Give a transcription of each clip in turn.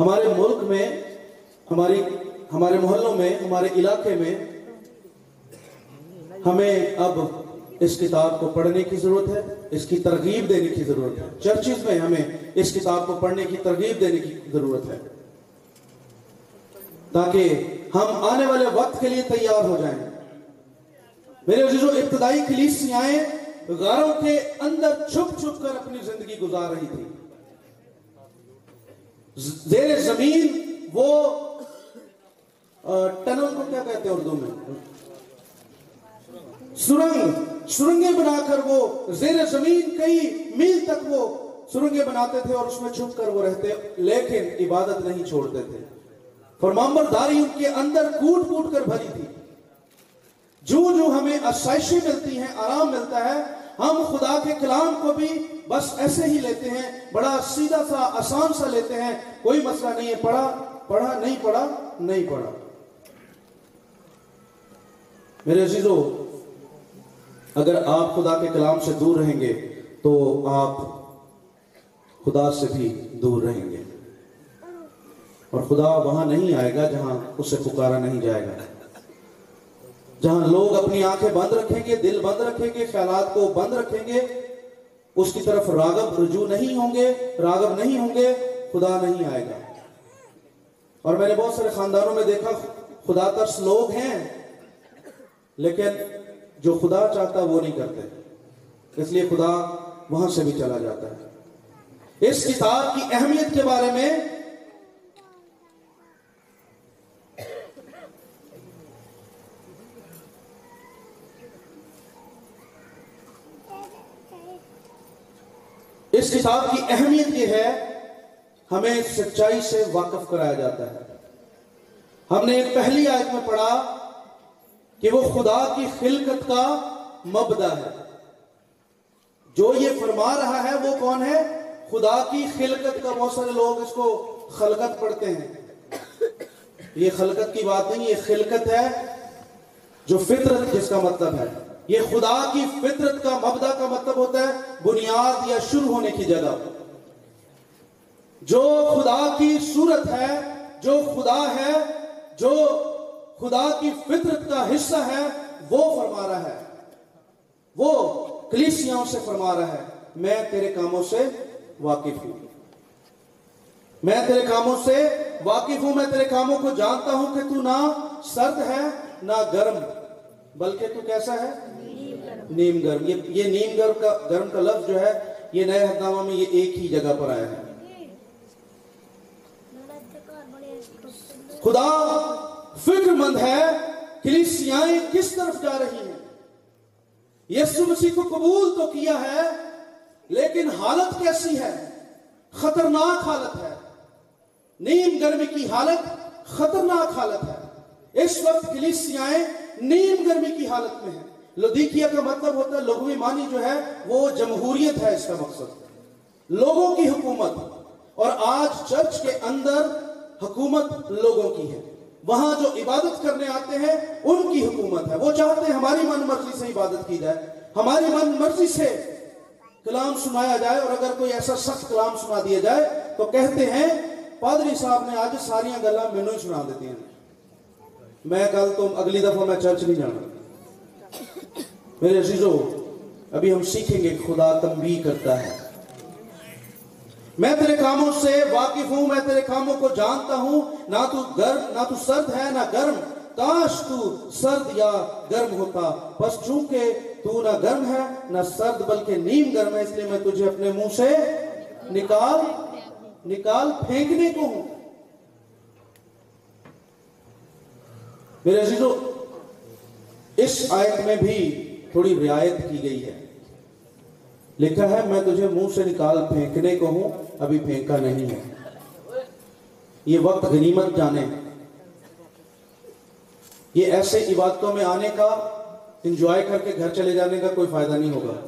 ہمارے ملک میں، ہماری، ہمارے محلوں میں، ہمارے علاقے میں ہمیں اب اس کتاب کو پڑھنے کی ضرورت ہے، اس کی ترغیب دینے کی ضرورت ہے۔ چرچز میں ہمیں اس کتاب کو پڑھنے کی ترغیب دینے کی ضرورت ہے۔ تاکہ ہم آنے والے وقت کے لیے تیار ہو جائیں۔ میرے عزیزو، ابتدائی کلیسیاں غاروں کے اندر چھپ چھپ کر اپنی زندگی گزار رہی تھی زیر زمین وہ ٹنل کو کیا کہتے ہیں اردو میں؟ سرنگ، سرنگیں بنا کر وہ زیر زمین، کئی میل تک وہ سرنگیں بناتے تھے اور اس میں چھپ کر وہ رہتے، لیکن عبادت نہیں چھوڑتے تھے۔ فرمامبر داری ان کے اندر کوٹ کوٹ کر بھری تھی۔ جو جو ہمیں آسائشیں ملتی ہیں، آرام ملتا ہے، ہم خدا کے کلام کو بھی بس ایسے ہی لیتے ہیں، بڑا سیدھا سا، آسان سا لیتے ہیں۔ کوئی مسئلہ نہیں ہے، پڑھا پڑھا، نہیں پڑھا نہیں پڑھا۔ میرے عزیزو، اگر آپ خدا کے کلام سے دور رہیں گے تو آپ خدا سے بھی دور رہیں گے۔ اور خدا وہاں نہیں آئے گا جہاں اسے پکارا نہیں جائے گا۔ جہاں لوگ اپنی آنکھیں بند رکھیں گے، دل بند رکھیں گے، خیالات کو بند رکھیں گے اس کی طرف راغب رجوع نہیں ہوں گے، راغب نہیں ہوں گے، خدا نہیں آئے گا۔ اور میں نے بہت سارے خاندانوں میں دیکھا، خدا ترس لوگ ہیں، لیکن جو خدا چاہتا وہ نہیں کرتے۔ اس لیے خدا وہاں سے بھی چلا جاتا ہے۔ اس کتاب کی اہمیت کے بارے میں اس کتاب کی اہمیت یہ ہے، ہمیں سچائی سے واقف کرایا جاتا ہے۔ ہم نے ایک پہلی آیت میں پڑھا کہ وہ خدا کی خلقت کا مبدہ ہے۔ جو یہ فرما رہا ہے وہ کون ہے؟ خدا کی خلقت کا بہت سارے لوگ اس کو خلقت پڑھتے ہیں۔ یہ خلقت کی بات نہیں، یہ خلقت ہے جو فطرت، جس کا مطلب ہے۔ یہ خدا کی فطرت کا بنیاد یا شروع ہونے کی جگہ۔ جو خدا کی صورت ہے، جو خدا ہے، جو خدا کی فطرت کا حصہ ہے، وہ فرما رہا ہے۔ وہ کلیسیاں سے فرما رہا ہے، میں تیرے کاموں سے واقف ہوں۔ میں تیرے کاموں سے واقف ہوں، میں تیرے کاموں کو جانتا ہوں کہ تو نہ سرد ہے، نہ گرم، بلکہ تو کیسا ہے؟ نیم گرم. یہ نیم گرم کا گرم کا لفظ جو ہے، یہ نئے حدامہ میں یہ ایک ہی جگہ پر آیا ہے۔ خدا فکر مند ہے کلیسیاں کس طرف جا رہی ہیں؟ یسو مسیح کو قبول تو کیا ہے، لیکن حالت کیسی ہے؟ خطرناک حالت ہے۔ نیم گرمی کی حالت خطرناک حالت ہے۔ اس وقت کلیسیاں نیم گرمی کی حالت میں ہیں۔ لدیکیا کا مطلب ہوتا ہے، لغوی معنی جو ہے، وہ جمہوریت ہے اس کا مقصد۔ لوگوں کی حکومت، اور آج چرچ کے اندر حکومت لوگوں کی ہے۔ وہاں جو عبادت کرنے آتے ہیں، ان کی حکومت ہے۔ وہ چاہتے ہیں ہماری من مرضی سے عبادت کی جائے، ہماری من مرضی سے کلام سنایا جائے، اور اگر کوئی ایسا سخت کلام سنا دیا جائے، تو کہتے ہیں، پادری صاحب نے آج ساری گلا مینو ہی سنا دیتی ہیں۔ میں کل تو اگلی دفعہ میں چرچ نہیں جانا۔ میرے عزیزو ابھی ہم سیکھیں گے خدا تنبیہ کرتا ہے۔ میں تیرے کاموں سے واقف ہوں، میں تیرے کاموں کو جانتا ہوں۔ نہ تو گرم، نہ تو سرد ہے، نہ گرم۔ کاش تو سرد یا گرم ہوتا۔ بس چونکہ تو نہ گرم ہے، نہ سرد بلکہ نیم گرم ہے، اس لیے میں تجھے اپنے منہ سے نکال نکال پھینکنے کو ہوں۔ میرے عزیزو اس آیت میں بھی تھوڑی رعایت کی گئی ہے۔ لکھا ہے، میں تجھے منہ سے نکال پھینکنے کو ہوں، ابھی پھینکا نہیں ہے۔ یہ وقت غنیمت جانے۔ یہ ایسے عبادتوں میں آنے کا، انجوائے کر کے گھر چلے جانے کا کوئی فائدہ نہیں ہوگا۔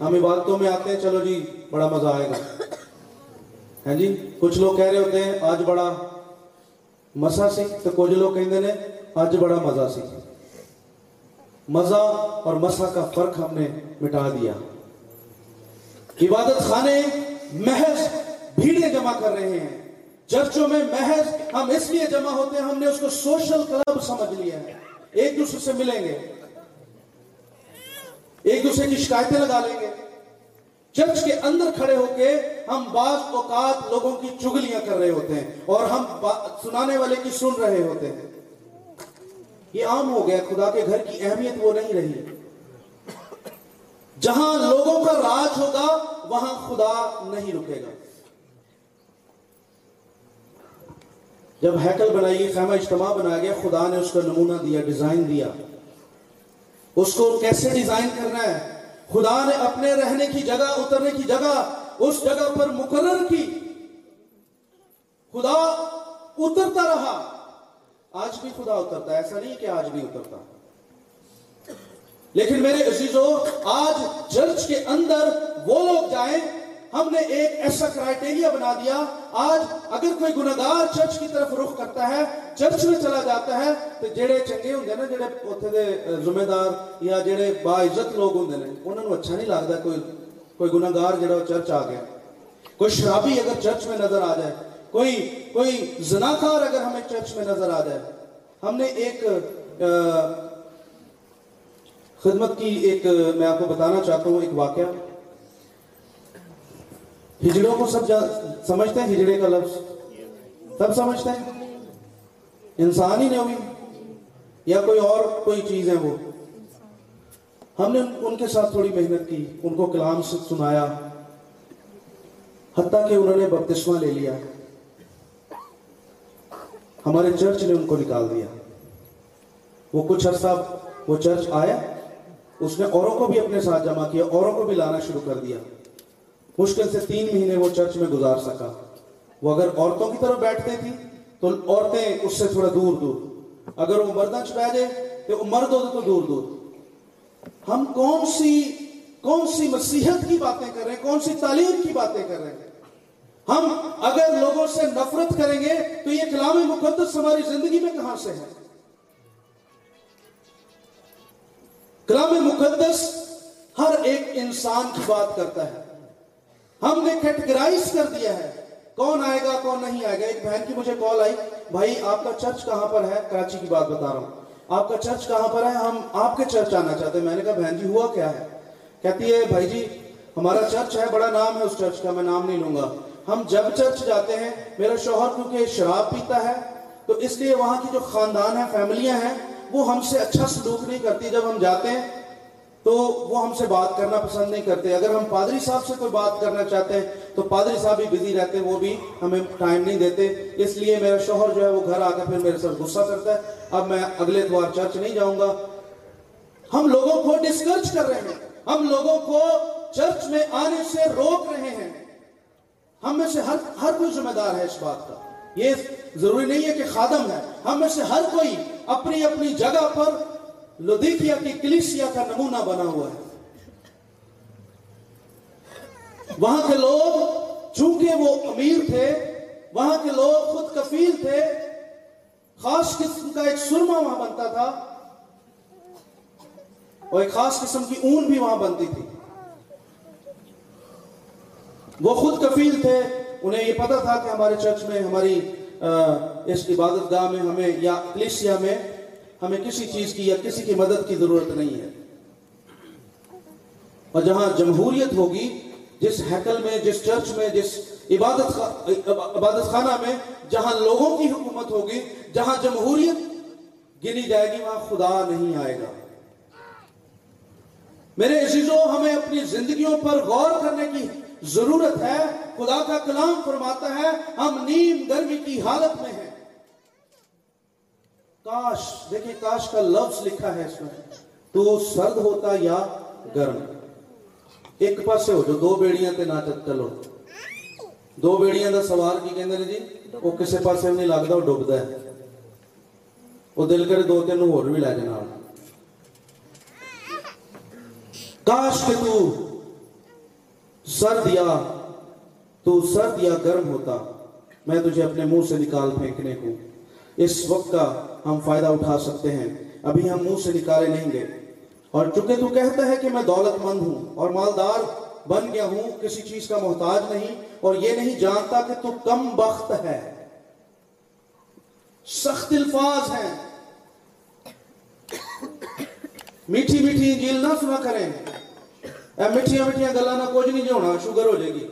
ہم عبادتوں میں آتے ہیں، چلو جی بڑا مزہ آئے گا۔ ہے جی کچھ لوگ کہہ رہے ہوتے ہیں، آج بڑا مسا سی تو کچھ لوگ کہتے ہیں آج بڑا مزہ سی مزہ اور مسا کا فرق ہم نے مٹا دیا۔ عبادت خانے محض بھیڑیں جمع کر رہے ہیں۔ چرچوں میں محض ہم اس لیے جمع ہوتے ہیں، ہم نے اس کو سوشل کلب سمجھ لیا ہے۔ ایک دوسرے سے ملیں گے۔ ایک دوسرے کی شکایتیں لگا لیں گے۔ چرچ کے اندر کھڑے ہو کے ہم بعض اوقات لوگوں کی چگلیاں کر رہے ہوتے ہیں اور ہم سنانے والے کی سن رہے ہوتے ہیں۔ یہ عام ہو گیا خدا کے گھر کی اہمیت وہ نہیں رہی جہاں لوگوں کا راج ہوگا، وہاں خدا نہیں رکے گا۔ جب ہیکل بنائی گئی خیمہ اجتماع بنایا گیا، خدا نے اس کا نمونہ دیا، ڈیزائن دیا۔ اس کو کیسے ڈیزائن کرنا ہے؟ خدا نے اپنے رہنے کی جگہ، اترنے کی جگہ، اس جگہ پر مقرر کی۔ خدا اترتا رہا۔ آج بھی خدا اترتا ہے، ایسا نہیں کہ آج بھی اترتا۔ لیکن میرے عزیزوں آج چرچ کے اندر وہ لوگ جائیں، ہم نے ایک ایسا کرائٹیریا بنا دیا۔ آج اگر کوئی گناہگار چرچ کی طرف رخ کرتا ہے، چرچ میں چلا جاتا ہے، تو جڑے چنگے ہوں نا، جڑے اتنے دے ذمہ دار یا جڑے با عزت لوگ ہوں نے انہوں نے اچھا نہیں لگتا کوئی کوئی گناہگار جڑا چرچ آ گیا۔ کوئی شرابی اگر چرچ میں نظر آ جائے کوئی کوئی زناکار اگر ہمیں چرچ میں نظر آ جائے۔ ہم نے ایک خدمت کی ایک، میں آپ کو بتانا چاہتا ہوں ایک واقعہ۔ ہجڑوں کو سب سمجھتے ہیں ہجڑے کا لفظ؟ سب سمجھتے ہیں۔ انسان ہی نہیں ہوئی، یا کوئی اور کوئی چیز ہے وہ۔ ہم نے ان کے ساتھ تھوڑی محنت کی، ان کو کلام سنایا، حتیٰ کہ انہوں نے بپتسمہ لے لیا۔ ہمارے چرچ نے ان کو نکال دیا۔ وہ کچھ عرصہ وہ چرچ آیا، اس نے اوروں کو بھی اپنے ساتھ جمع کیا، اوروں کو بھی لانا شروع کر دیا۔ مشکل سے تین مہینے وہ چرچ میں گزار سکا۔ وہ اگر عورتوں کی طرف بیٹھتے تھی تو عورتیں اس سے تھوڑا دور دور۔ اگر وہ مردہ چھ بیٹھے تو وہ مرد ہوتے تو دور دور۔ ہم کون سی کون سی مسیحت کی باتیں کر رہے ہیں؟ کون سی تعلیم کی باتیں کر رہے ہیں؟ ہم اگر لوگوں سے نفرت کریں گے تو یہ کلام مقدس ہماری زندگی میں کہاں سے ہے؟ کلام مقدس ہر ایک انسان کی بات کرتا ہے۔ ہم نے کیٹگرائز کر دیا ہے۔ کون آئے گا، کون نہیں آئے گا؟ ایک بہن کی مجھے کال آئی، بھائی، آپ کا چرچ کہاں پر ہے؟ کراچی کی بات بتا رہا ہوں۔ آپ کا چرچ کہاں پر ہے؟ ہم آپ کے چرچ آنا چاہتے ہیں۔ میں نے کہا، بہن جی ہوا کیا ہے؟ کہتی ہے، بھائی جی ہمارا چرچ ہے، بڑا نام ہے اس چرچ کا، میں نام نہیں لوں گا۔ ہم جب چرچ جاتے ہیں، میرا شوہر کیونکہ شراب پیتا ہے، تو اس لیے وہاں کی جو خاندان ہے فیملیاں ہیں، وہ ہم سے اچھا سلوک نہیں کرتی جب ہم جاتے ہیں، تو وہ ہم سے بات کرنا پسند نہیں کرتے۔ اگر ہم پادری صاحب سے کوئی بات کرنا چاہتے ہیں، تو پادری صاحب بھی بزی رہتے، وہ بھی ہمیں ٹائم نہیں دیتے۔ اس لیے میرا شوہر جو ہے، وہ گھر آ کر پھر میرے ساتھ غصہ کرتا ہے۔ اب میں اگلے دوار چرچ نہیں جاؤں گا۔ ہم لوگوں کو ڈسکرچ کر رہے ہیں۔ ہم لوگوں کو چرچ میں آنے سے روک رہے ہیں۔ ہم میں سے ہر ہر کوئی ذمہ دار ہے اس بات کا۔ یہ ضروری نہیں ہے کہ خادم ہے۔ ہم میں سے ہر کوئی اپنی اپنی جگہ پر لدیکیا کی کلیسیا کا نمونہ بنا ہوا ہے۔ وہاں کے لوگ، چونکہ وہ امیر تھے، وہاں کے لوگ خود کفیل تھے، خاص قسم کا ایک سرما وہاں بنتا تھا۔ اور ایک خاص قسم کی اون بھی وہاں بنتی تھی۔ وہ خود کفیل تھے، انہیں یہ پتا تھا کہ ہمارے چرچ میں، ہماری اس عبادت گاہ میں ہمیں یا کلیسیا میں ہمیں کسی چیز کی یا کسی کی مدد کی ضرورت نہیں ہے۔ اور جہاں جمہوریت ہوگی، جس ہیکل میں، جس چرچ میں، جس عبادت عبادت خانہ میں، جہاں لوگوں کی حکومت ہوگی، جہاں جمہوریت گنی جائے گی، وہاں خدا نہیں آئے گا۔ میرے عزیزوں، ہمیں اپنی زندگیوں پر غور کرنے کی ضرورت ہے، خدا کا کلام فرماتا ہے، ہم نیم گرمی کی حالت میں ہیں۔ کاش، دیکھیں کاش کا لفظ لکھا ہے اس میں۔ تو سرد ہوتا یا گرم؟ ایک پاسے ہو جو دو بیڑیاں تے نہ چلو۔ دو بیڑیاں دا سوار کی کہندے نے جی؟ وہ کسے پاسے نہیں لگدا، وہ ڈوبدا ہے۔ وہ دل کرے دو تین ہور بھی لے جنا کاش کہ تو سرد یا تو سرد یا گرم ہوتا، میں تجھے اپنے منہ سے نکال پھینکنے کو۔ اس وقت کا ہم فائدہ اٹھا سکتے ہیں، ابھی ہم منہ سے نکالے نہیں گے اور چونکہ تو کہتا ہے کہ میں دولت مند ہوں اور مالدار بن گیا ہوں، کسی چیز کا محتاج نہیں، اور یہ نہیں جانتا کہ تو کم بخت ہے۔ سخت الفاظ ہیں۔ میٹھی میٹھی انجیل نہ سنا کریں۔ اے مٹھیاں مٹھیاں گلاں نہ کچھ نہیں ہونا شوگر ہو جائے گی